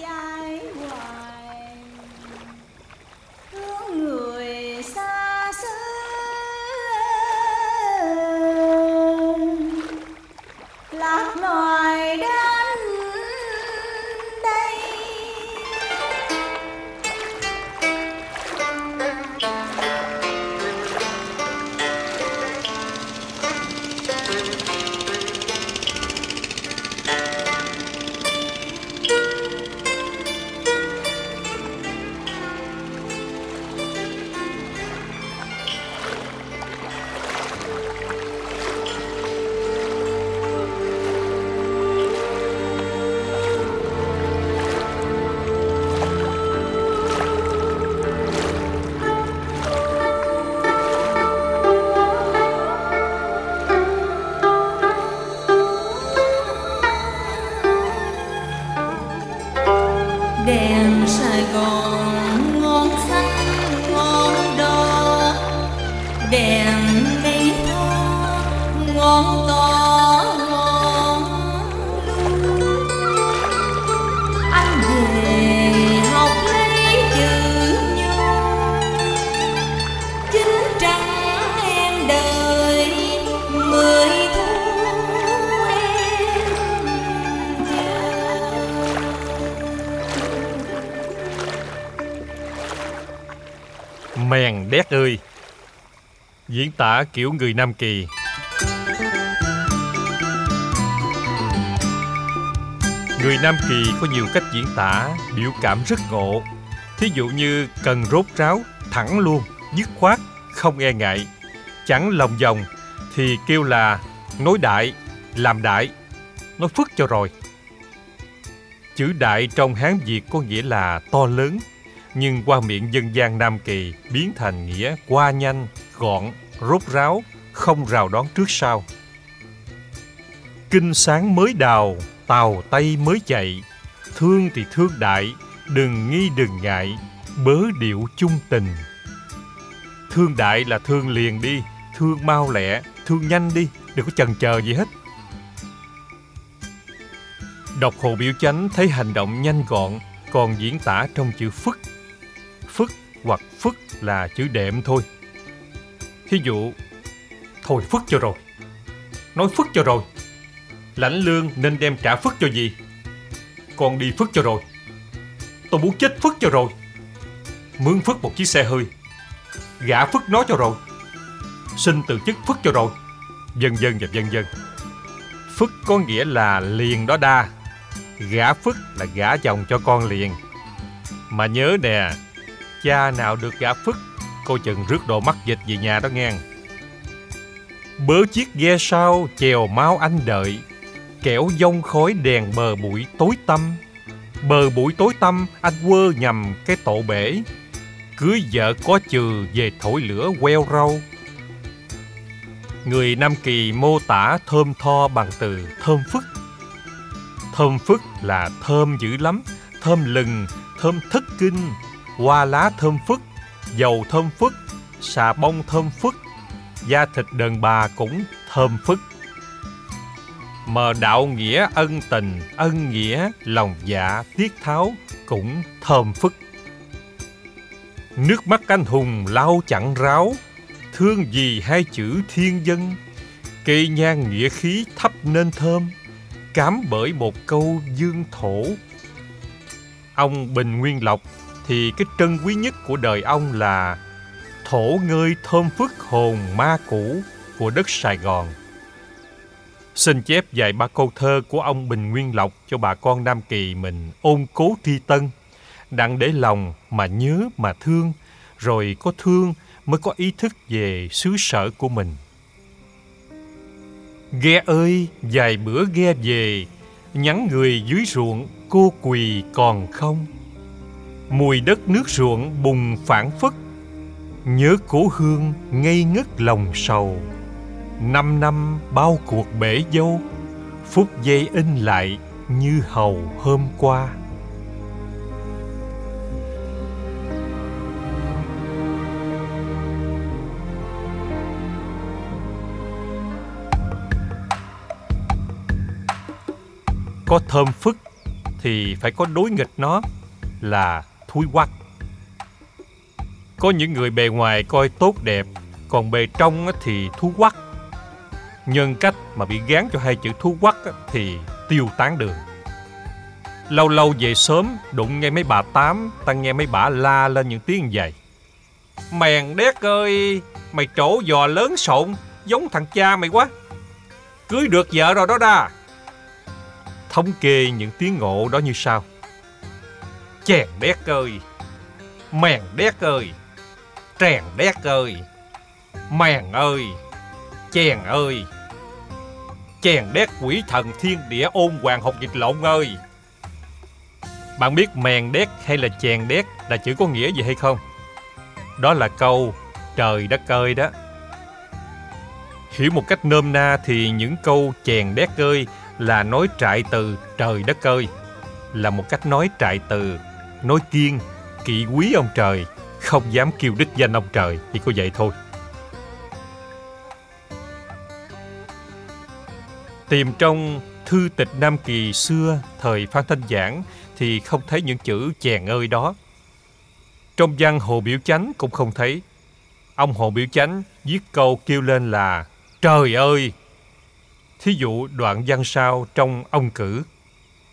Gracias. Đèn Sài Gòn. Mèn đét ơi Diễn tả kiểu người Nam Kỳ. Người Nam Kỳ có nhiều cách diễn tả biểu cảm rất ngộ. Thí dụ như cần rốt ráo, thẳng luôn, dứt khoát, không e ngại. Chẳng lòng vòng thì kêu là nói đại, làm đại Nói phức cho rồi. Chữ đại trong Hán Việt có nghĩa là to lớn nhưng qua miệng dân gian Nam Kỳ biến thành nghĩa qua nhanh, gọn, rốt ráo, không rào đón trước sau. Kinh sáng mới đào, tàu Tây mới chạy, thương thì thương đại, đừng nghi đừng ngại, bớ điệu chung tình. Thương đại là thương liền đi, thương mau lẹ, thương nhanh đi, đừng có chần chờ gì hết. Đọc Hồ Biểu Chánh thấy hành động nhanh gọn, còn diễn tả trong chữ phức hoặc phức là chữ đệm thôi. Thí dụ, thôi phức cho rồi. Nói phức cho rồi. Lãnh lương nên đem trả phức cho gì? Con đi phức cho rồi. Tôi muốn chết phức cho rồi. Mướn phức một chiếc xe hơi. Gả phức nó cho rồi. Xin từ chức phức cho rồi. Vân vân và vân vân. Phức có nghĩa là liền đó đa. Gả phức là gả chồng cho con liền. Mà nhớ nè, cha nào được gã phức, coi chừng rước đồ mắc dịch về nhà đó nghe. Bớ chiếc ghe sau chèo mau anh đợi, kẻo dông khói đèn bờ bụi tối tăm. Bờ bụi tối tăm, anh quơ nhầm cái tổ bể, cưới vợ có chừ về thổi lửa queo rau. Người nam kỳ mô tả thơm tho bằng từ thơm phức. Thơm phức là thơm dữ lắm, thơm lừng, thơm thất kinh hoa lá thơm phức, dầu thơm phức, xà bông thơm phức, da thịt đàn bà cũng thơm phức. Mờ đạo nghĩa ân tình, ân nghĩa, lòng dạ, tiết tháo cũng thơm phức. Nước mắt anh hùng lau chẳng ráo, thương gì hai chữ thiên dân, cây nhang nghĩa khí thấp nên thơm, cám bởi một câu dương thổ. Ông Bình Nguyên Lộc thì cái trân quý nhất của đời ông là thổ ngơi thơm phức hồn ma cũ của đất Sài Gòn. Xin chép vài ba câu thơ của ông Bình Nguyên Lộc cho bà con Nam Kỳ mình ôn cố thi tân, đặng để lòng mà nhớ mà thương, rồi có thương mới có ý thức về xứ sở của mình. Ghe ơi, vài bữa ghe về, nhắn người dưới ruộng cô quỳ còn không. Mùi đất nước ruộng bùng phản phất, nhớ cố hương ngây ngất lòng sầu. Năm năm bao cuộc bể dâu, phút giây in lại như hầu hôm qua. có thơm phức thì phải có đối nghịch nó là thui quắc. Có những người bề ngoài coi tốt đẹp, còn bề trong thì thú quắc. Nhân cách mà bị gán cho hai chữ thú quắc thì tiêu tán đường. Lâu lâu về sớm, đụng nghe mấy bà tám, ta nghe mấy bà la lên những tiếng vậy. Mèn đét ơi, mày trổ giò lớn sộn, giống thằng cha mày quá. Cưới được vợ rồi đó đa thống kê những tiếng ngộ đó như sau. Chèn đét ơi, mèn đét ơi, trèn đét ơi, mèn ơi, chèn ơi, chèn đét quỷ thần thiên địa ôn hoàng học dịch lộn ơi. Bạn biết mèn đét hay là chèn đét là chữ có nghĩa gì hay không? Đó là câu trời đất ơi đó. Hiểu một cách nôm na thì những câu chèn đét ơi là nói trại từ trời đất ơi là một cách nói trại từ nói kiên, kỵ quý ông trời, không dám kêu đích danh ông trời, chỉ có vậy thôi. Tìm trong thư tịch nam kỳ xưa, thời phan thanh giảng, thì không thấy những chữ chèn ơi đó. Trong văn hồ biểu chánh cũng không thấy. Ông hồ biểu chánh viết câu kêu lên là, trời ơi! Thí dụ đoạn văn sau trong ông cử,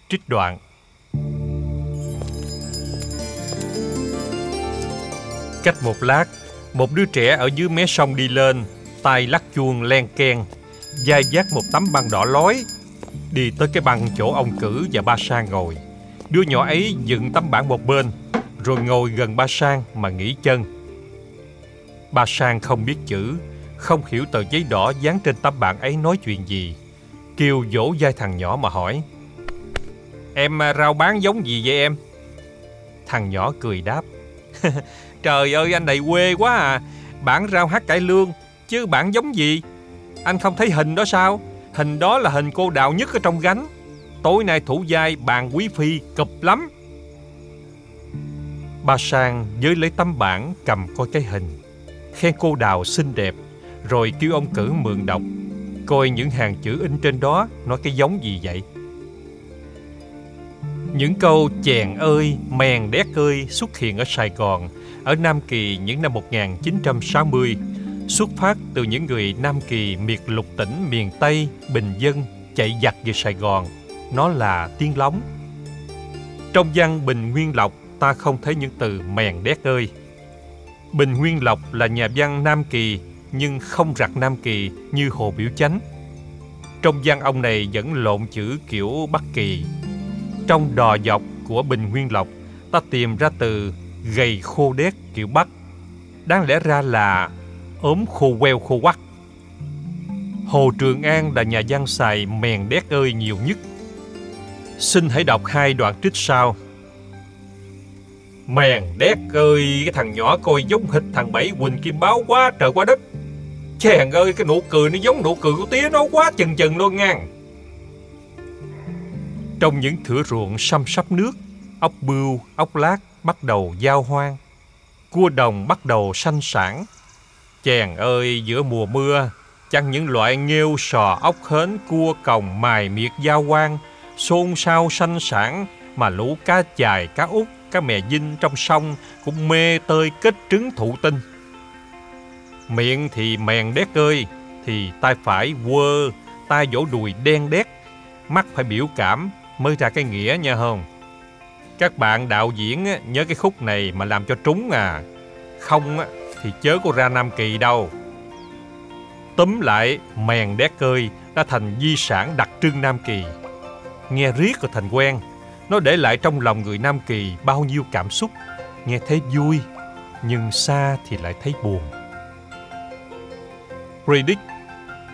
Trích đoạn Cách một lát, Một đứa trẻ ở dưới mé sông đi lên, tay lắc chuông len ken Vai vác một tấm băng đỏ lói Đi tới cái băng chỗ ông cử và ba sang ngồi Đứa nhỏ ấy dựng tấm bảng một bên, Rồi ngồi gần ba sang mà nghỉ chân Ba sang không biết chữ, không hiểu tờ giấy đỏ dán trên tấm bảng ấy nói chuyện gì. Kiều dỗ vai thằng nhỏ mà hỏi. Em à, rau bán giống gì vậy em? Thằng nhỏ cười đáp. Trời ơi anh này quê quá à. Bản rau hát cải lương, chứ bản giống gì? Anh không thấy hình đó sao? Hình đó là hình cô đạo nhất ở trong gánh. Tối nay thủ giai bàn quý phi cập lắm. Bà Sang với lấy tấm bản cầm coi cái hình. Khen cô đào xinh đẹp rồi kêu ông cử mượn đọc coi những hàng chữ in trên đó nói cái giống gì vậy những câu chèn ơi, mèn đét ơi xuất hiện ở Sài Gòn ở Nam Kỳ những năm 1960 xuất phát từ những người Nam Kỳ miệt lục tỉnh miền Tây, Bình Dân chạy giặt về Sài Gòn. Nó là tiếng lóng. Trong văn Bình Nguyên Lộc ta không thấy những từ mèn đét ơi. Bình Nguyên Lộc là nhà văn Nam Kỳ nhưng không rặt Nam Kỳ như Hồ Biểu Chánh. Trong văn ông này vẫn lộn chữ kiểu Bắc Kỳ. Trong đò dọc của Bình Nguyên Lộc, ta tìm ra từ gầy khô đét kiểu Bắc. Đáng lẽ ra là ốm khô queo khô quắc. Hồ Trường An là nhà văn xài mèn đét ơi nhiều nhất. Xin hãy đọc hai đoạn trích sau. Mèn đét ơi, cái thằng nhỏ coi giống hịch thằng Bảy Quỳnh Kim Báo quá trời quá đất. Chàng ơi cái nụ cười nó giống nụ cười của tía nó quá chừng chừng luôn ngang trong những thửa ruộng xăm sắp nước Ốc bươu, ốc lát bắt đầu giao hoang. Cua đồng bắt đầu sanh sản. Chàng ơi giữa mùa mưa chăng những loại nghêu sò ốc hến cua còng mài miệt giao hoang Xôn xao sanh sản Mà lũ cá chài, cá út, cá mè dinh trong sông Cũng mê tơi kết trứng thụ tinh. Miệng thì mèn đét ơi, thì tay phải quơ, tay vỗ đùi đen đét, mắt phải biểu cảm mới ra cái nghĩa nha không? Các bạn đạo diễn nhớ cái khúc này mà làm cho trúng à. Không thì chớ có ra Nam Kỳ đâu. Túm lại, mèn đét cơi đã thành di sản đặc trưng Nam Kỳ. Nghe riết rồi thành quen, nó để lại trong lòng người Nam Kỳ bao nhiêu cảm xúc. Nghe thấy vui, nhưng xa thì lại thấy buồn. Predict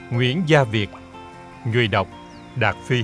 Nguyễn Gia Việt Người đọc Đạt Phi